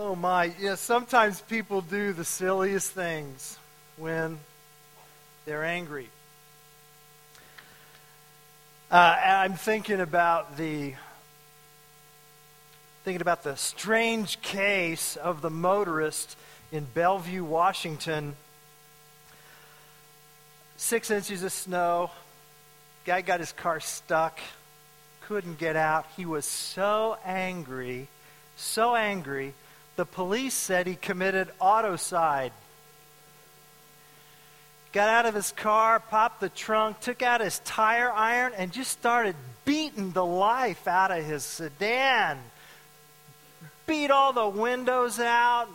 Oh my, yeah, sometimes people do the silliest things when they're angry. Uh, I'm thinking about the thinking about the strange case of the motorist in Bellevue, Washington. Six inches of snow. Guy got his car stuck, couldn't get out. He was so angry, so angry the police said he committed autocide. Got out of his car, popped the trunk, took out his tire iron, and just started beating the life out of his sedan. Beat all the windows out.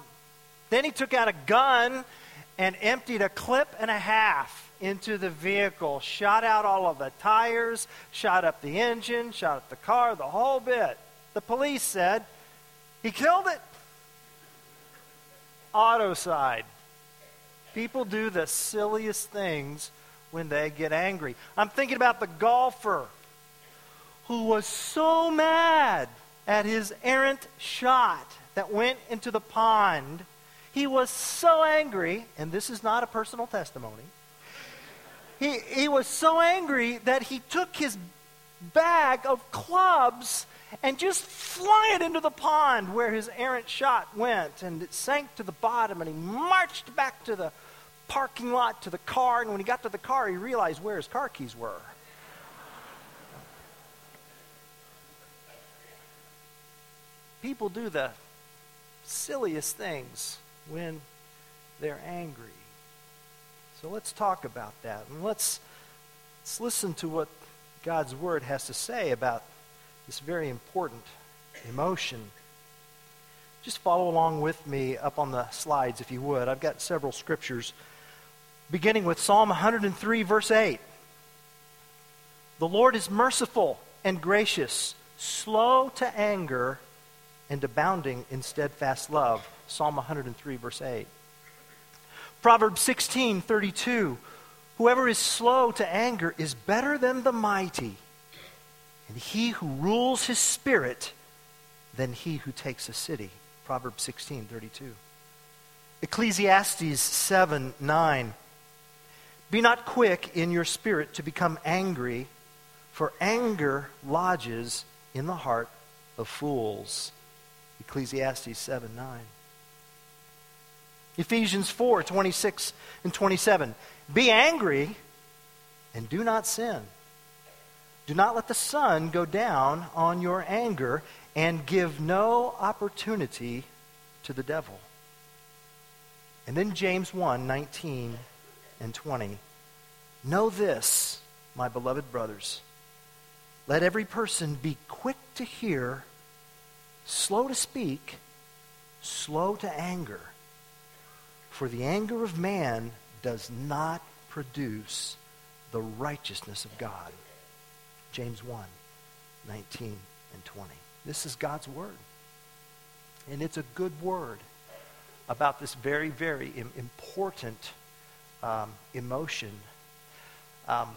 Then he took out a gun and emptied a clip and a half into the vehicle, shot out all of the tires, shot up the engine, shot up the car, the whole bit. The police said he killed it autocide. People do the silliest things when they get angry. I'm thinking about the golfer who was so mad at his errant shot that went into the pond. He was so angry, and this is not a personal testimony. He, he was so angry that he took his bag of clubs and just flung it into the pond where his errant shot went. And it sank to the bottom, and he marched back to the parking lot to the car. And when he got to the car, he realized where his car keys were. People do the silliest things when they're angry. So let's talk about that. And let's, let's listen to what God's Word has to say about this very important emotion. Just follow along with me up on the slides if you would. I've got several scriptures, beginning with Psalm 103, verse 8. The Lord is merciful and gracious, slow to anger, and abounding in steadfast love. Psalm 103, verse 8. Proverbs 16, 32. Whoever is slow to anger is better than the mighty and he who rules his spirit than he who takes a city. Proverbs 16, 32. Ecclesiastes 7, 9. Be not quick in your spirit to become angry, for anger lodges in the heart of fools. Ecclesiastes 7, 9. Ephesians 4, 26 and 27. Be angry and do not sin. Do not let the sun go down on your anger and give no opportunity to the devil. And then James 1 19 and 20. Know this, my beloved brothers. Let every person be quick to hear, slow to speak, slow to anger. For the anger of man does not produce the righteousness of God. James 1 19 and 20. This is God's word. And it's a good word about this very, very important um, emotion um,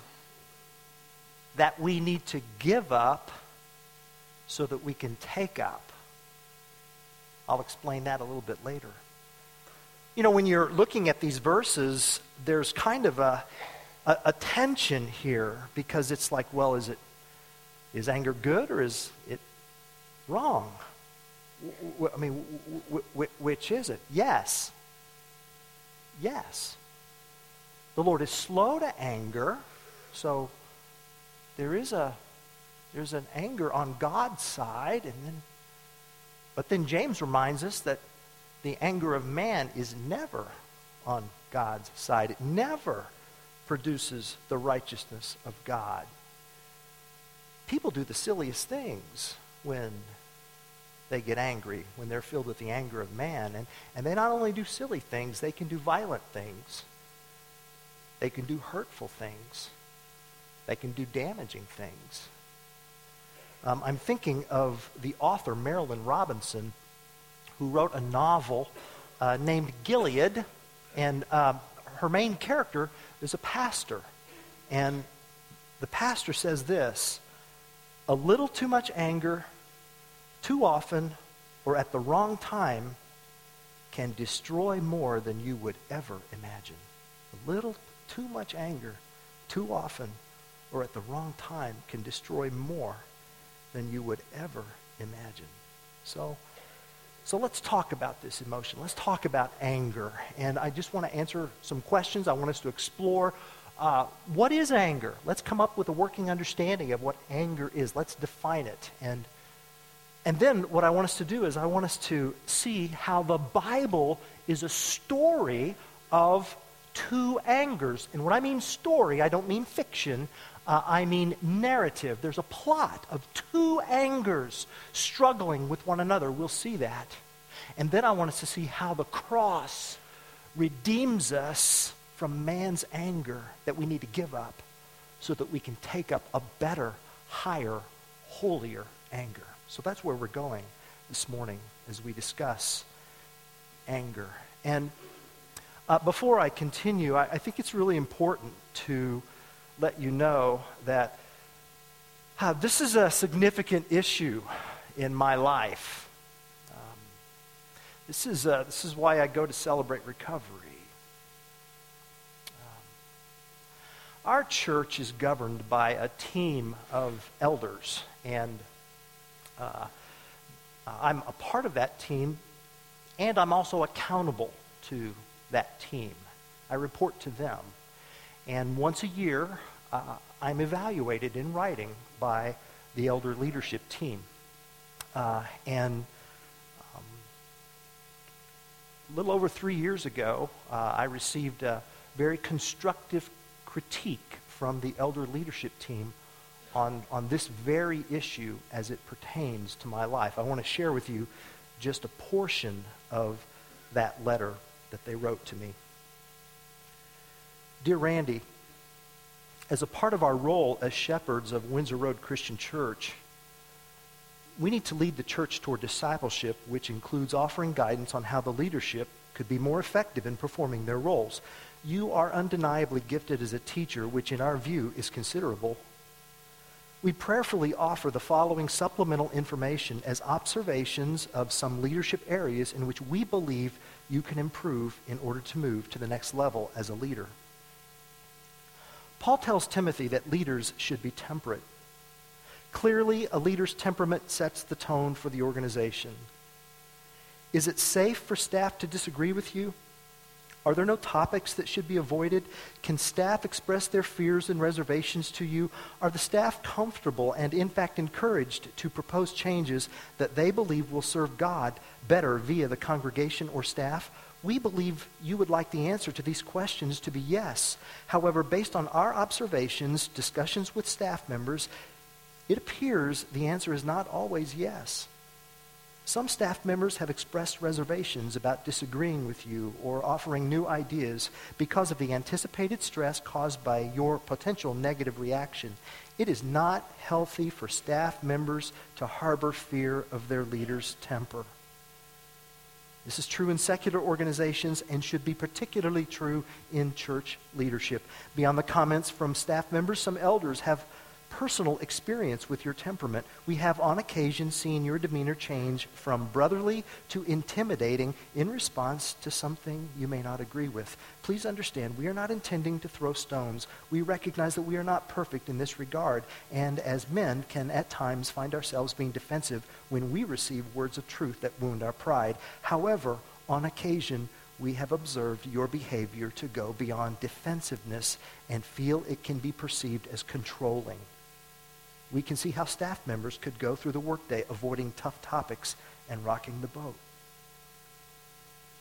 that we need to give up so that we can take up. I'll explain that a little bit later. You know, when you're looking at these verses, there's kind of a, a, a tension here because it's like, well, is it is anger good or is it wrong? I mean, which is it? Yes. Yes. The Lord is slow to anger, so there is a there's an anger on God's side, and then but then James reminds us that the anger of man is never on God's side. It never produces the righteousness of God people do the silliest things when they get angry, when they're filled with the anger of man. And, and they not only do silly things, they can do violent things. They can do hurtful things. They can do damaging things. Um, I'm thinking of the author, Marilynne Robinson, who wrote a novel uh, named Gilead. And uh, her main character is a pastor. And the pastor says this a little too much anger, too often, or at the wrong time can destroy more than you would ever imagine. A little too much anger, too often, or at the wrong time, can destroy more than you would ever imagine. So, so let's talk about this emotion. Let's talk about anger. And I just want to answer some questions. I want us to explore uh, what is anger. Let's come up with a working understanding of what anger is. Let's define it. And, and then what I want us to do is I want us to see how the Bible is a story of two angers. And when I mean story, I don't mean fiction. Uh, I mean narrative. There's a plot of two angers struggling with one another. We'll see that. And then I want us to see how the cross redeems us from man's anger that we need to give up so that we can take up a better, higher, holier anger. So that's where we're going this morning as we discuss anger. And uh, before I continue, I, I think it's really important to let you know that uh, this is a significant issue in my life. Um, this, is, uh, this is why I go to celebrate recovery. Um, our church is governed by a team of elders, and uh, I'm a part of that team, and I'm also accountable to that team. I report to them. And once a year, uh, I'm evaluated in writing by the elder leadership team. Uh, and um, a little over three years ago, uh, I received a very constructive critique from the elder leadership team on, on this very issue as it pertains to my life. I want to share with you just a portion of that letter that they wrote to me. Dear Randy, as a part of our role as shepherds of Windsor Road Christian Church, we need to lead the church toward discipleship, which includes offering guidance on how the leadership could be more effective in performing their roles. You are undeniably gifted as a teacher, which in our view is considerable. We prayerfully offer the following supplemental information as observations of some leadership areas in which we believe you can improve in order to move to the next level as a leader. Paul tells Timothy that leaders should be temperate. Clearly, a leader's temperament sets the tone for the organization. Is it safe for staff to disagree with you? Are there no topics that should be avoided? Can staff express their fears and reservations to you? Are the staff comfortable and, in fact, encouraged to propose changes that they believe will serve God better via the congregation or staff? We believe you would like the answer to these questions to be yes. However, based on our observations, discussions with staff members, it appears the answer is not always yes. Some staff members have expressed reservations about disagreeing with you or offering new ideas because of the anticipated stress caused by your potential negative reaction. It is not healthy for staff members to harbor fear of their leader's temper. This is true in secular organizations and should be particularly true in church leadership. Beyond the comments from staff members, some elders have personal experience with your temperament, we have on occasion seen your demeanor change from brotherly to intimidating in response to something you may not agree with. Please understand, we are not intending to throw stones. We recognize that we are not perfect in this regard, and as men can at times find ourselves being defensive when we receive words of truth that wound our pride. However, on occasion, we have observed your behavior to go beyond defensiveness and feel it can be perceived as controlling we can see how staff members could go through the workday avoiding tough topics and rocking the boat.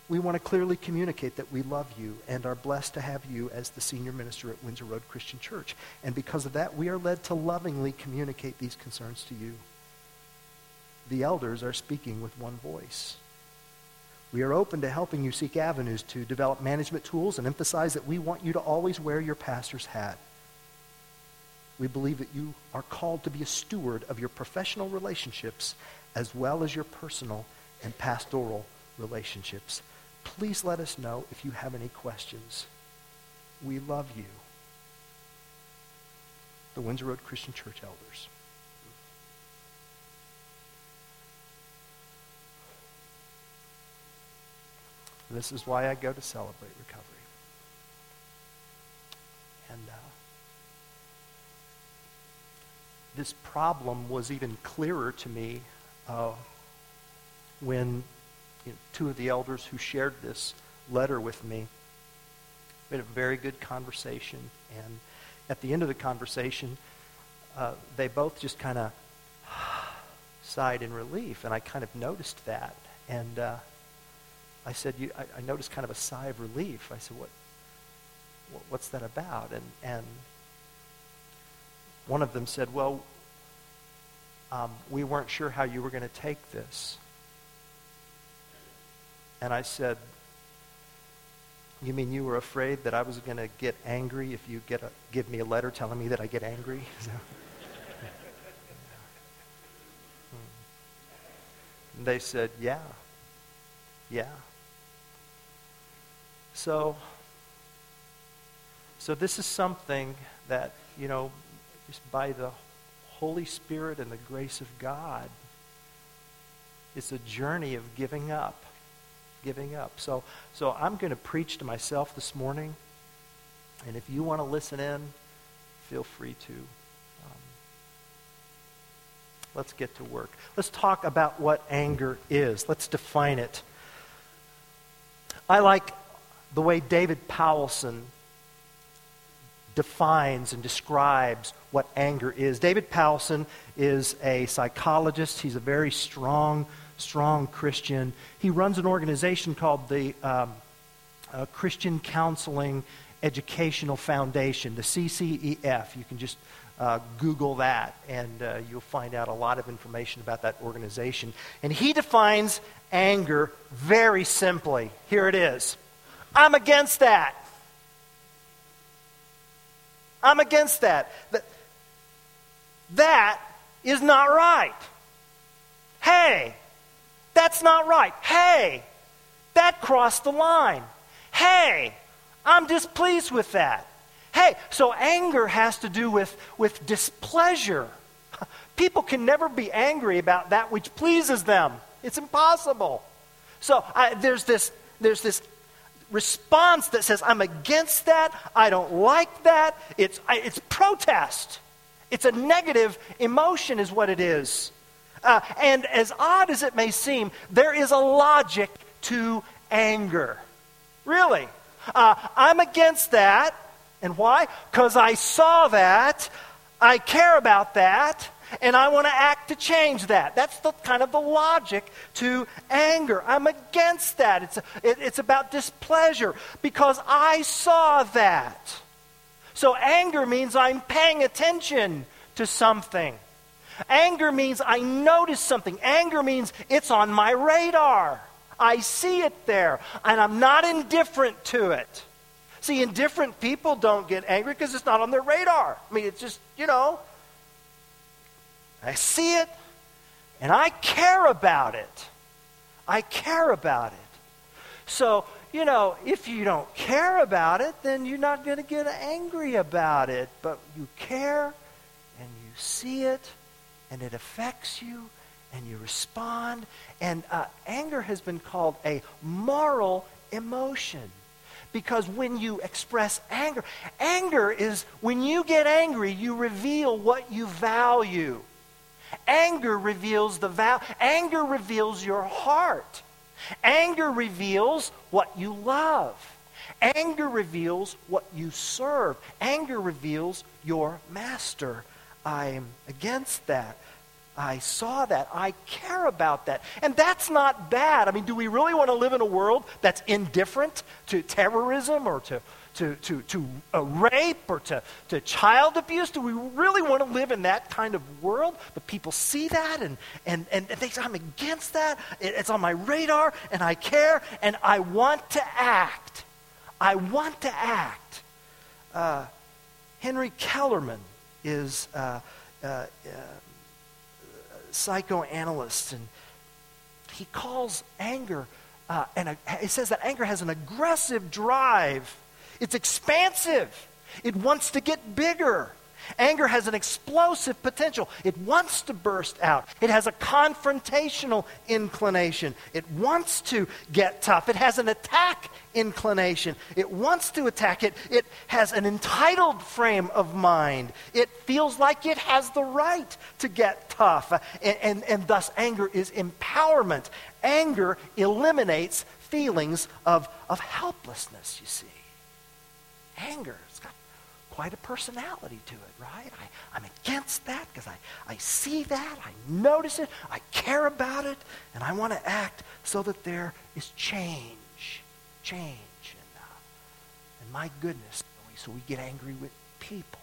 We want to clearly communicate that we love you and are blessed to have you as the senior minister at Windsor Road Christian Church. And because of that, we are led to lovingly communicate these concerns to you. The elders are speaking with one voice. We are open to helping you seek avenues to develop management tools and emphasize that we want you to always wear your pastor's hat. We believe that you are called to be a steward of your professional relationships as well as your personal and pastoral relationships. Please let us know if you have any questions. We love you. The Windsor Road Christian Church elders. This is why I go to celebrate recovery. And uh, this problem was even clearer to me uh, when you know, two of the elders who shared this letter with me we had a very good conversation. And at the end of the conversation, uh, they both just kind of sighed in relief. And I kind of noticed that. And uh, I said, you, I, I, noticed kind of a sigh of relief. I said, what, what what's that about? And, and one of them said, well, um, we weren't sure how you were going to take this. And I said, you mean you were afraid that I was going to get angry if you get a, give me a letter telling me that I get angry? and they said, Yeah. Yeah. So, so this is something that, you know, just by the Holy Spirit and the grace of God, it's a journey of giving up giving up. So, so I'm going to preach to myself this morning. And if you want to listen in, feel free to. Um, let's get to work. Let's talk about what anger is. Let's define it. I like the way David Powlison defines and describes what anger is. David Powlison is a psychologist. He's a very strong strong Christian. He runs an organization called the um, uh, Christian Counseling Educational Foundation, the CCEF. You can just uh, Google that, and uh, you'll find out a lot of information about that organization. And he defines anger very simply. Here it is I'm against that. I'm against that. That, is not right. Hey, that's not right. Hey, that crossed the line. Hey, I'm displeased with that. Hey, so anger has to do with, with displeasure. People can never be angry about that which pleases them. It's impossible. So I, there's, this, there's this response that says, I'm against that. I don't like that. It's, it's protest. It's a negative emotion, is what it is. Uh, and as odd as it may seem, there is a logic to anger. Really. Uh, I'm against that. And why? Because I saw that, I care about that, and I want to act to change that. That's the kind of the logic to anger. I'm against that. It's, it, it's about displeasure because I saw that. So anger means I'm paying attention to something. Anger means I notice something. Anger means it's on my radar. I see it there, and I'm not indifferent to it. See, indifferent people don't get angry because it's not on their radar. I mean, it's just, you know, I see it, and I care about it. I care about it. So, you know, if you don't care about it, then you're not going to get angry about it. But you care, and you see it, and it affects you and you respond. And uh, anger has been called a moral emotion. Because when you express anger, anger is when you get angry, you reveal what you value. Anger reveals the value. Anger reveals your heart. Anger reveals what you love. Anger reveals what you serve. Anger reveals your master. I'm against that. I saw that. I care about that. And that's not bad. I mean, do we really want to live in a world that's indifferent to terrorism or to, to, to, to rape or to, to child abuse? Do we really want to live in that kind of world? But people see that and, and, and they say, I'm against that. It's on my radar and I care and I want to act. I want to act. Uh, Henry Kellerman is. Uh, uh, uh psychoanalyst, and he calls anger, uh, and he says that anger has an aggressive drive. It's expansive. It wants to get bigger. Anger has an explosive potential. It wants to burst out. It has a confrontational inclination. It wants to get tough. It has an attack inclination. It wants to attack. It, it has an entitled frame of mind. It feels like it has the right to get tough. And, and, and thus, anger is empowerment. Anger eliminates feelings of, of helplessness, you see. Anger It's got quite a personality to it, right? I, I'm against that because I, I see that, I notice it, I care about it, and I want to act so that there is change. Change. And, uh, and my goodness, so we get angry with people.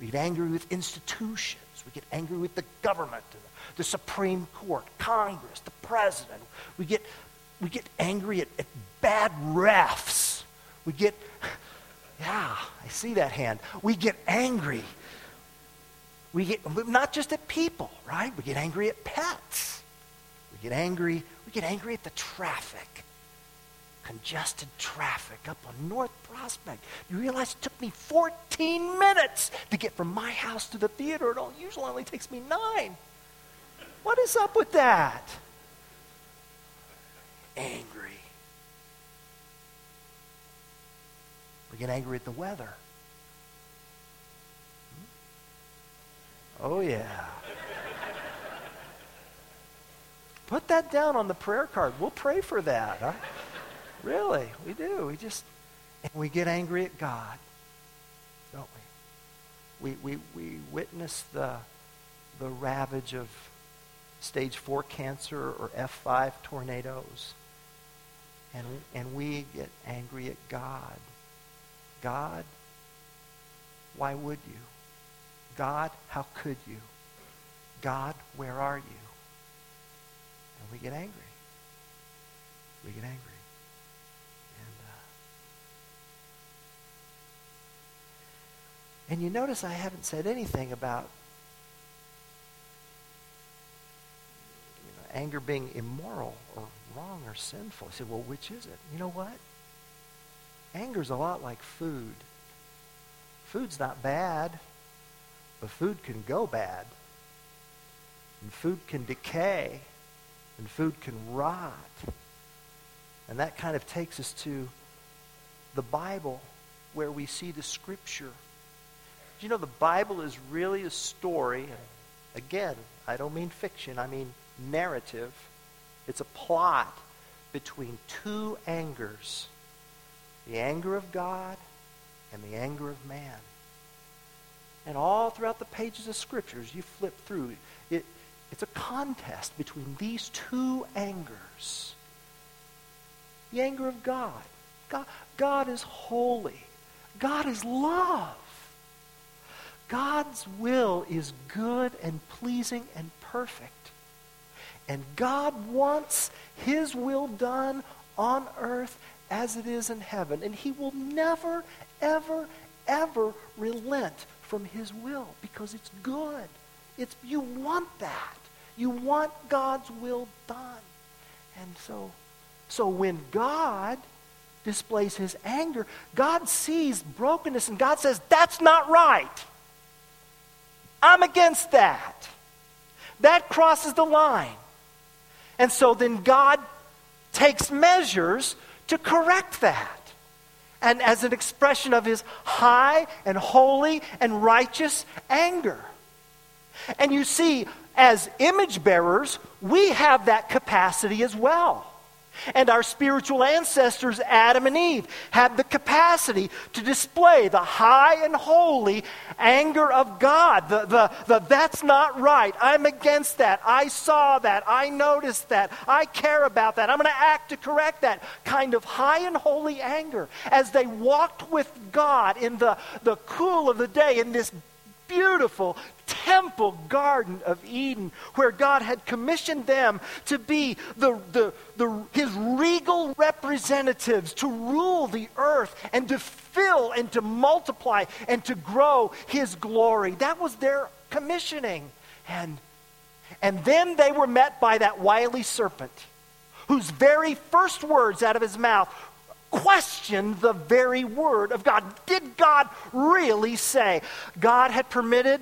We get angry with institutions. We get angry with the government, the Supreme Court, Congress, the president. We get, we get angry at, at bad refs. We get yeah, I see that hand. We get angry. We get not just at people, right? We get angry at pets. We get angry, we get angry at the traffic. Congested traffic up on North Prospect. You realize it took me 14 minutes to get from my house to the theater. It usually only takes me nine. What is up with that? Angry. We get angry at the weather. Oh, yeah. Put that down on the prayer card. We'll pray for that. Huh? Really, we do. We just, and we get angry at God, don't we? We, we, we witness the, the ravage of stage four cancer or F5 tornadoes. And, and we get angry at God. God, why would you? God, how could you? God, where are you? And we get angry. We get angry. And, uh, and you notice I haven't said anything about you know, anger being immoral or wrong or sinful. I said, well, which is it? You know what? Anger's a lot like food. Food's not bad, but food can go bad. And food can decay. And food can rot. And that kind of takes us to the Bible where we see the scripture. You know, the Bible is really a story. And again, I don't mean fiction, I mean narrative. It's a plot between two angers the anger of God and the anger of man. And all throughout the pages of scriptures, you flip through, it, it's a contest between these two angers. The anger of God. God. God is holy. God is love. God's will is good and pleasing and perfect. And God wants his will done on earth as it is in heaven. And he will never, ever, ever relent from his will because it's good. It's, you want that. You want God's will done. And so, so when God displays his anger, God sees brokenness and God says, that's not right. I'm against that. That crosses the line. And so then God takes measures to correct that. And as an expression of his high and holy and righteous anger. And you see, as image bearers, we have that capacity as well. And our spiritual ancestors, Adam and Eve, had the capacity to display the high and holy anger of God. The, the, the, that's not right. I'm against that. I saw that. I noticed that. I care about that. I'm going to act to correct that kind of high and holy anger. As they walked with God in the, the cool of the day in this beautiful temple garden of Eden where God had commissioned them to be the, the, the, his regal representatives to rule the earth and to fill and to multiply and to grow his glory. That was their commissioning. And, and then they were met by that wily serpent whose very first words out of his mouth questioned the very word of God. Did God really say? God had permitted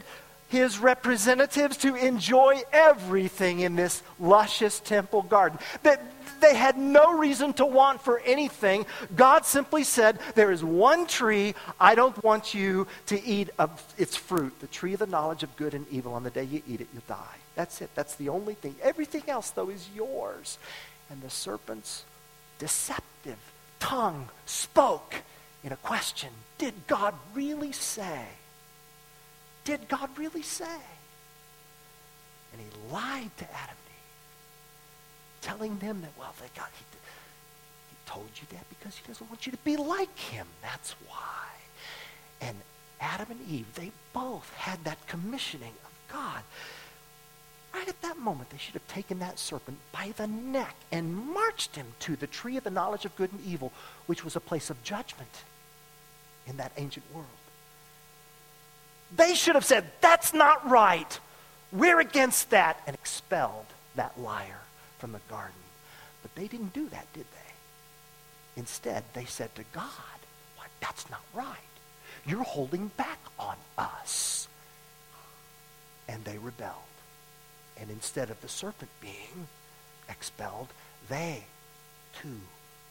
his representatives to enjoy everything in this luscious temple garden. That they had no reason to want for anything. God simply said, There is one tree. I don't want you to eat of its fruit, the tree of the knowledge of good and evil. On the day you eat it, you'll die. That's it. That's the only thing. Everything else, though, is yours. And the serpent's deceptive tongue spoke in a question Did God really say? Did God really say? And he lied to Adam and Eve, telling them that, well, they got, he, he told you that because he doesn't want you to be like him. That's why. And Adam and Eve, they both had that commissioning of God. Right at that moment, they should have taken that serpent by the neck and marched him to the tree of the knowledge of good and evil, which was a place of judgment in that ancient world. They should have said, That's not right. We're against that, and expelled that liar from the garden. But they didn't do that, did they? Instead, they said to God? That's not right. You're holding back on us. And they rebelled. And instead of the serpent being expelled, they too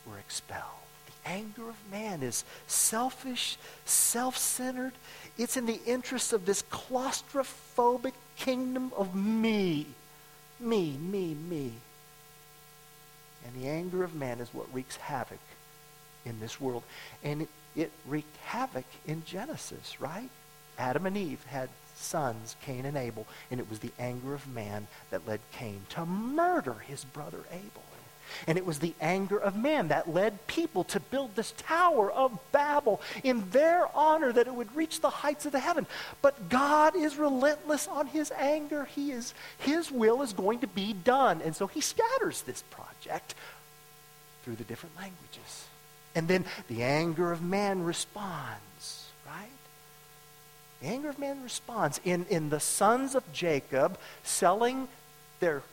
were expelled. The anger of man is selfish, self centered. It's in the interest of this claustrophobic kingdom of me. Me, me, me. And the anger of man is what wreaks havoc in this world. And it, it wreaked havoc in Genesis, right? Adam and Eve had sons, Cain and Abel, and it was the anger of man that led Cain to murder his brother Abel. And it was the anger of man that led people to build this Tower of Babel in their honor that it would reach the heights of the heaven. But God is relentless on his anger. He is, his will is going to be done. And so he scatters this project through the different languages. And then the anger of man responds? The anger of man responds in, in the sons of Jacob selling their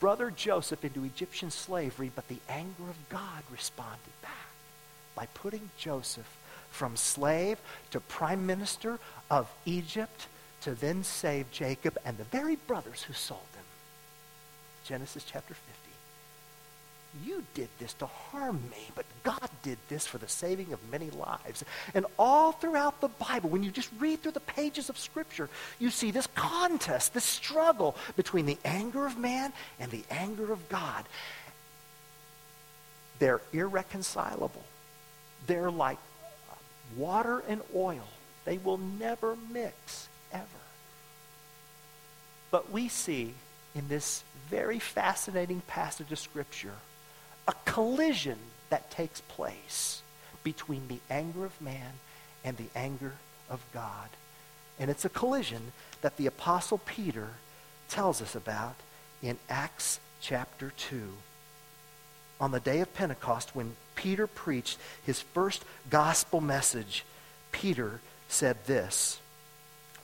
brother Joseph into Egyptian slavery, but the anger of God responded back by putting Joseph from slave to prime minister of Egypt to then save Jacob and the very brothers who sold him. Genesis chapter 50. You did this to harm me, but God did this for the saving of many lives. And all throughout the Bible, when you just read through the pages of Scripture, you see this contest, this struggle between the anger of man and the anger of God. They're irreconcilable. They're like water and oil, they will never mix, ever. But we see in this very fascinating passage of Scripture a collision that takes place between the anger of man and the anger of God. And it's a collision that the Apostle Peter tells us about in Acts chapter 2. On the day of Pentecost, when Peter preached his first gospel message, Peter said this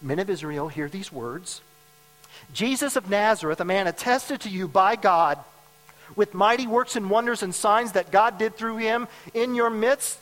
Men of Israel, hear these words Jesus of Nazareth, a man attested to you by God with mighty works and wonders and signs that God did through him in your midst,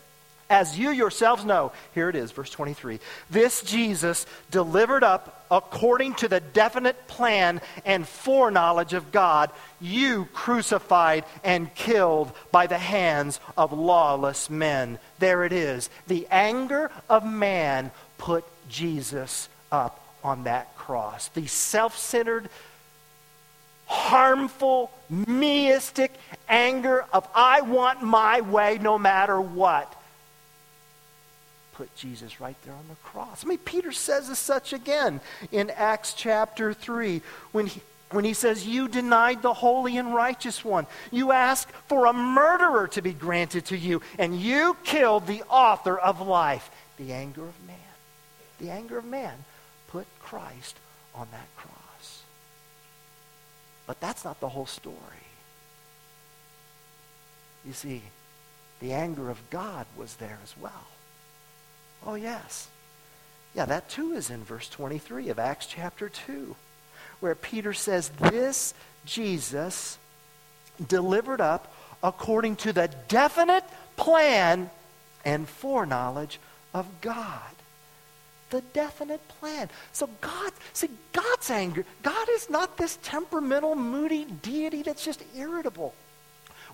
as you yourselves know. Here it is, verse 23. This Jesus delivered up according to the definite plan and foreknowledge of God, you crucified and killed by the hands of lawless men. There it is. The anger of man put Jesus up on that cross. The self centered, harmful, meistic anger of I want my way no matter what. Put Jesus right there on the cross. I mean, Peter says as such again in Acts chapter 3 when he, when he says, You denied the holy and righteous one. You asked for a murderer to be granted to you, and you killed the author of life. The anger of man. The anger of man put Christ on that cross. But that's not the whole story. You see, the anger of God was there as well. Oh, yes. Yeah, that too is in verse 23 of Acts chapter 2, where Peter says, This Jesus delivered up according to the definite plan and foreknowledge of God. The definite plan. So God, see, God's anger, God is not this temperamental, moody deity that's just irritable.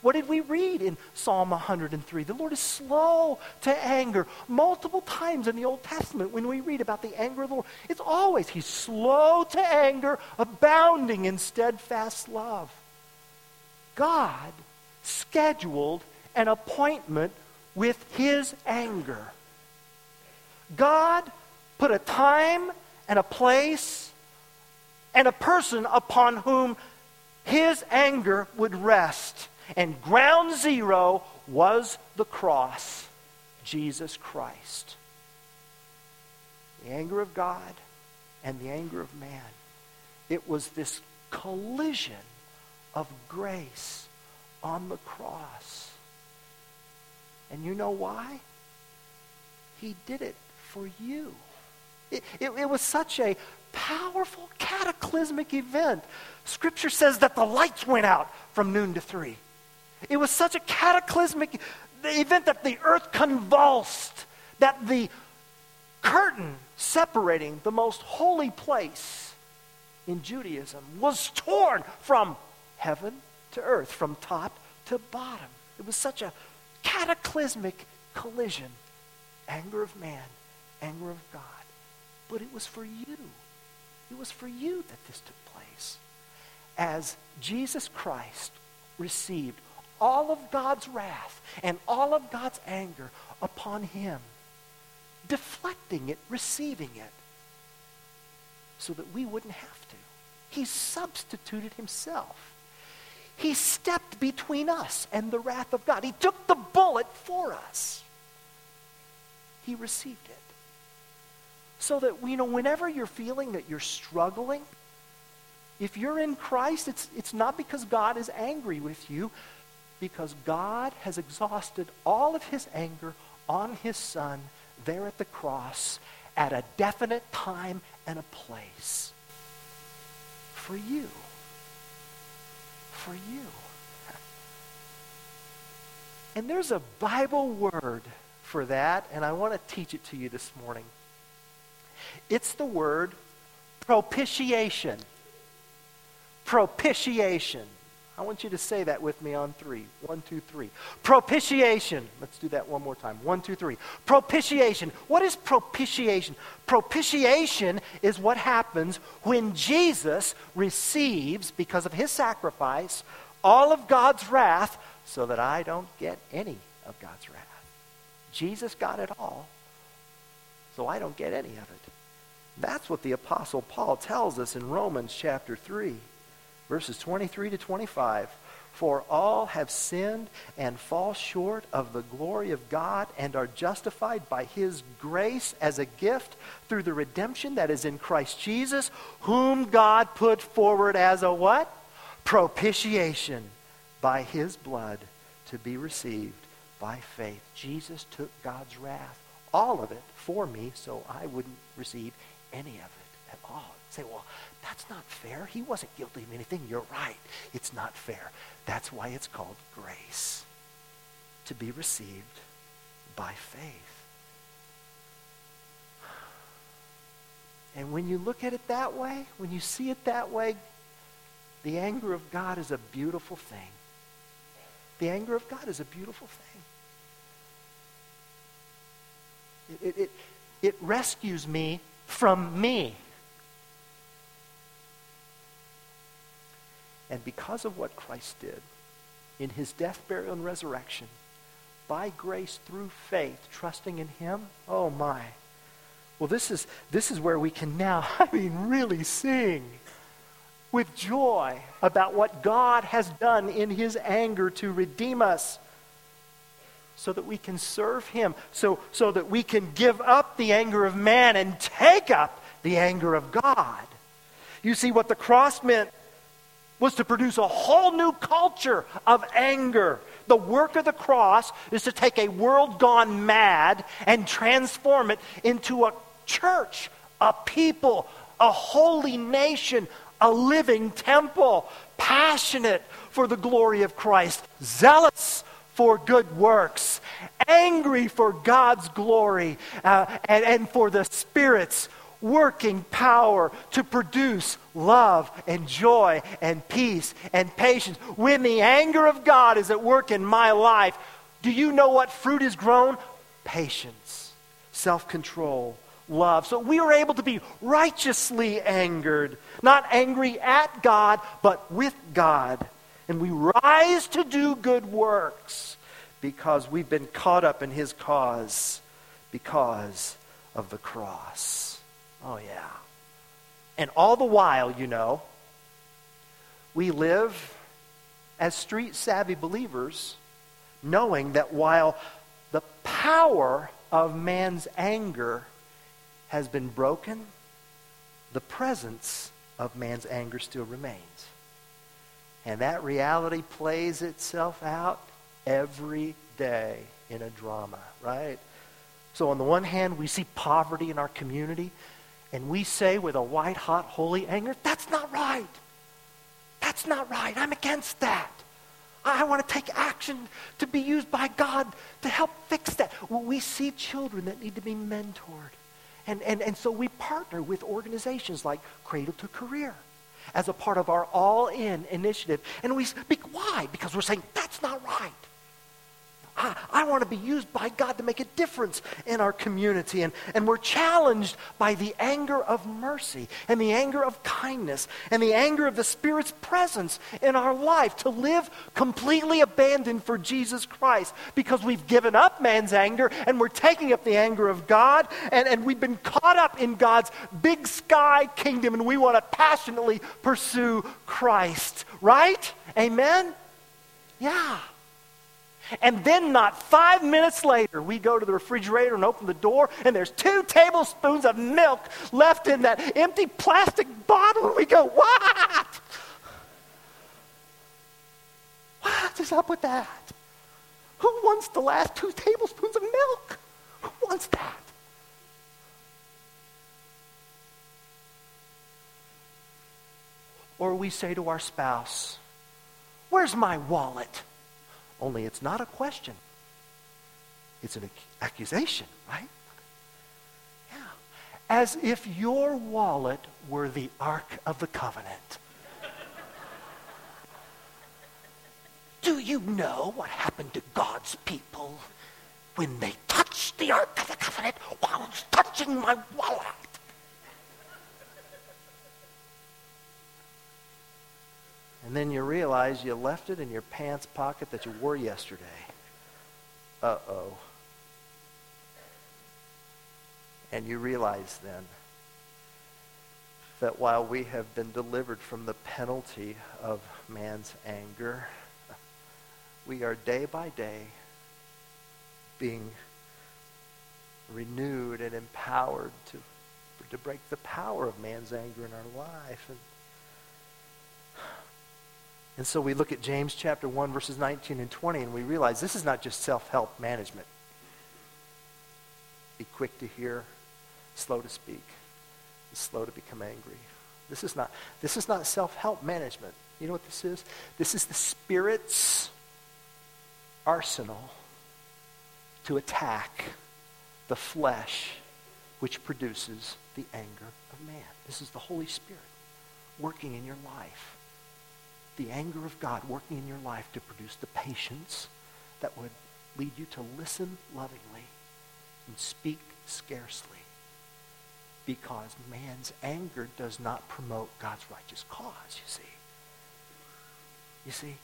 What did we read in Psalm 103? The Lord is slow to anger. Multiple times in the Old Testament, when we read about the anger of the Lord, it's always He's slow to anger, abounding in steadfast love. God scheduled an appointment with His anger. God put a time and a place and a person upon whom His anger would rest. And ground zero was the cross, Jesus Christ. The anger of God and the anger of man. It was this collision of grace on the cross. And you know why? He did it for you. It, it, it, was such a powerful, cataclysmic event. Scripture says that the lights went out from noon to three. It was such a cataclysmic event that the earth convulsed, that the curtain separating the most holy place in Judaism was torn from heaven to earth, from top to bottom. It was such a cataclysmic collision. Anger of man, anger of God. But it was for you. It was for you that this took place. As Jesus Christ received all of God's wrath and all of God's anger upon him, deflecting it, receiving it, so that we wouldn't have to. He substituted himself. He stepped between us and the wrath of God. He took the bullet for us. He received it. So that, you know, whenever you're feeling that you're struggling, if you're in Christ, it's, it's not because God is angry with you, because God has exhausted all of his anger on his son there at the cross at a definite time and a place. For you. For you. And there's a Bible word for that, and I want to teach it to you this morning. It's the word propitiation. Propitiation. I want you to say that with me on three. One, two, three. Propitiation. Let's do that one more time. One, two, three. Propitiation. What is propitiation? Propitiation is what happens when Jesus receives, because of his sacrifice, all of God's wrath so that I don't get any of God's wrath. Jesus got it all, so I don't get any of it. That's what the Apostle Paul tells us in Romans chapter 3 verses 23 to 25. For all have sinned and fall short of the glory of God and are justified by his grace as a gift through the redemption that is in Christ Jesus, whom God put forward as a what? Propitiation by his blood to be received by faith. Jesus took God's wrath, all of it, for me, so I wouldn't receive any of it at all. Say, well, that's not fair. He wasn't guilty of anything. You're right. It's not fair. That's why it's called grace to be received by faith. And when you look at it that way, when you see it that way, the anger of God is a beautiful thing. The anger of God is a beautiful thing. It, it, it, it rescues me from me. And because of what Christ did in his death, burial, and resurrection, by grace through faith, trusting in him, oh my. Well, this is, this is where we can now, I mean, really sing with joy about what God has done in his anger to redeem us so that we can serve him, so, so that we can give up the anger of man and take up the anger of God. You see, what the cross meant was to produce a whole new culture of anger. The work of the cross is to take a world gone mad and transform it into a church, a people, a holy nation, a living temple, passionate for the glory of Christ, zealous for good works, angry for God's glory, uh, and, and for the Spirit's working power to produce love and joy and peace and patience. When the anger of God is at work in my life, do you know what fruit is grown? Patience, self control, love. So we are able to be righteously angered, not angry at God, but with God. And we rise to do good works because we've been caught up in His cause because of the cross. Oh, yeah. And all the while, you know, we live as street savvy believers, knowing that while the power of man's anger has been broken, the presence of man's anger still remains. And that reality plays itself out every day in a drama, right? So, on the one hand, we see poverty in our community, and we say with a white hot holy anger, that's not right. That's not right. I'm against that. I want to take action to be used by God to help fix that. Well, we see children that need to be mentored. And, and, and so we partner with organizations like Cradle to Career as a part of our all in initiative. And we, why? Because we're saying that's not right. I, I want to be used by God to make a difference in our community. And, and we're challenged by the anger of mercy and the anger of kindness and the anger of the Spirit's presence in our life to live completely abandoned for Jesus Christ because we've given up man's anger and we're taking up the anger of God and, and we've been caught up in God's big sky kingdom and we want to passionately pursue Christ. Right? Amen? Yeah. And then, not five minutes later, we go to the refrigerator and open the door, and there's two tablespoons of milk left in that empty plastic bottle. And we go, What? What is up with that? Who wants the last two tablespoons of milk? Who wants that? Or we say to our spouse, Where's my wallet? Only it's not a question, it's an accusation, right? Yeah. As if your wallet were the Ark of the Covenant. Do you know what happened to God's people when they touched the Ark of the Covenant while touching my wallet? And then you realize you left it in your pants pocket that you wore yesterday. Uh oh. And you realize then that while we have been delivered from the penalty of man's anger, we are day by day being renewed and empowered to, to break the power of man's anger in our life. And and so we look at James chapter 1, verses 19 and 20, and we realize this is not just self help management. Be quick to hear, slow to speak, slow to become angry. This is not, this is not self help management. You know what this is? This is the Spirit's arsenal to attack the flesh which produces the anger of man. This is the Holy Spirit working in your life the anger of God working in your life to produce the patience that would lead you to listen lovingly and speak scarcely. Because man's anger does not promote God's righteous cause, you see. You see?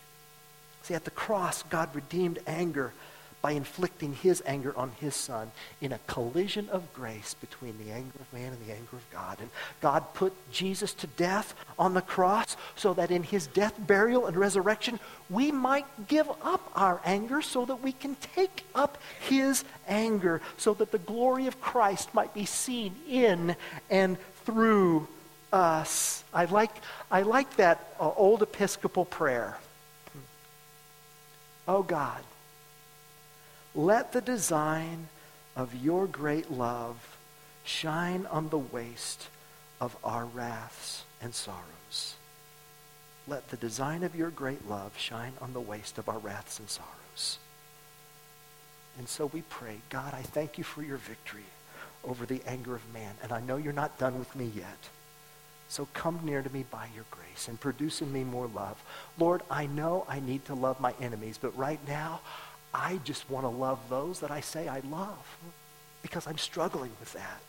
See, at the cross, God redeemed anger by inflicting his anger on his son in a collision of grace between the anger of man and the anger of God. And God put Jesus to death on the cross so that in his death, burial, and resurrection, we might give up our anger so that we can take up his anger, so that the glory of Christ might be seen in and through us. I like, I like that uh, old Episcopal prayer. Oh God let the design of your great love shine on the waste of our wraths and sorrows. let the design of your great love shine on the waste of our wraths and sorrows. And so we pray, God, I thank you for your victory over the anger of man. And I know you're not done with me yet. So come near to me by your grace and produce in me more love. Lord, I know I need to love my enemies, but right now, I just want to love those that I say I love because I'm struggling with that.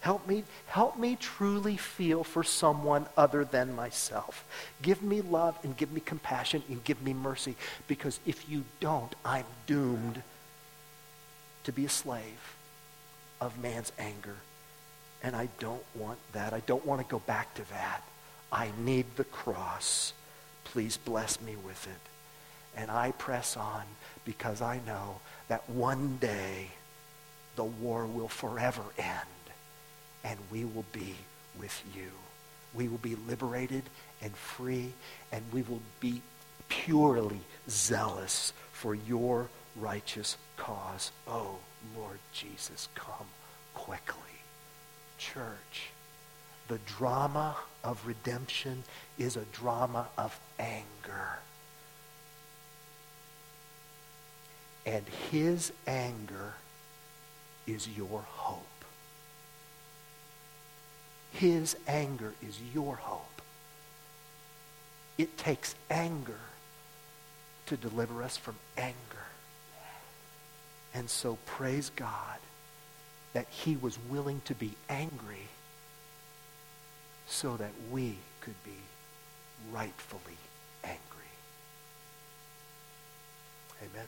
Help me, help me truly feel for someone other than myself. Give me love and give me compassion and give me mercy because if you don't, I'm doomed to be a slave of man's anger. And I don't want that. I don't want to go back to that. I need the cross. Please bless me with it. And I press on because I know that one day the war will forever end and we will be with you. We will be liberated and free and we will be purely zealous for your righteous cause. Oh, Lord Jesus, come quickly. Church, the drama of redemption is a drama of anger. and his anger is your hope. His anger is your hope. It takes anger to deliver us from anger. And so praise God that he was willing to be angry so that we could be rightfully angry. Amen.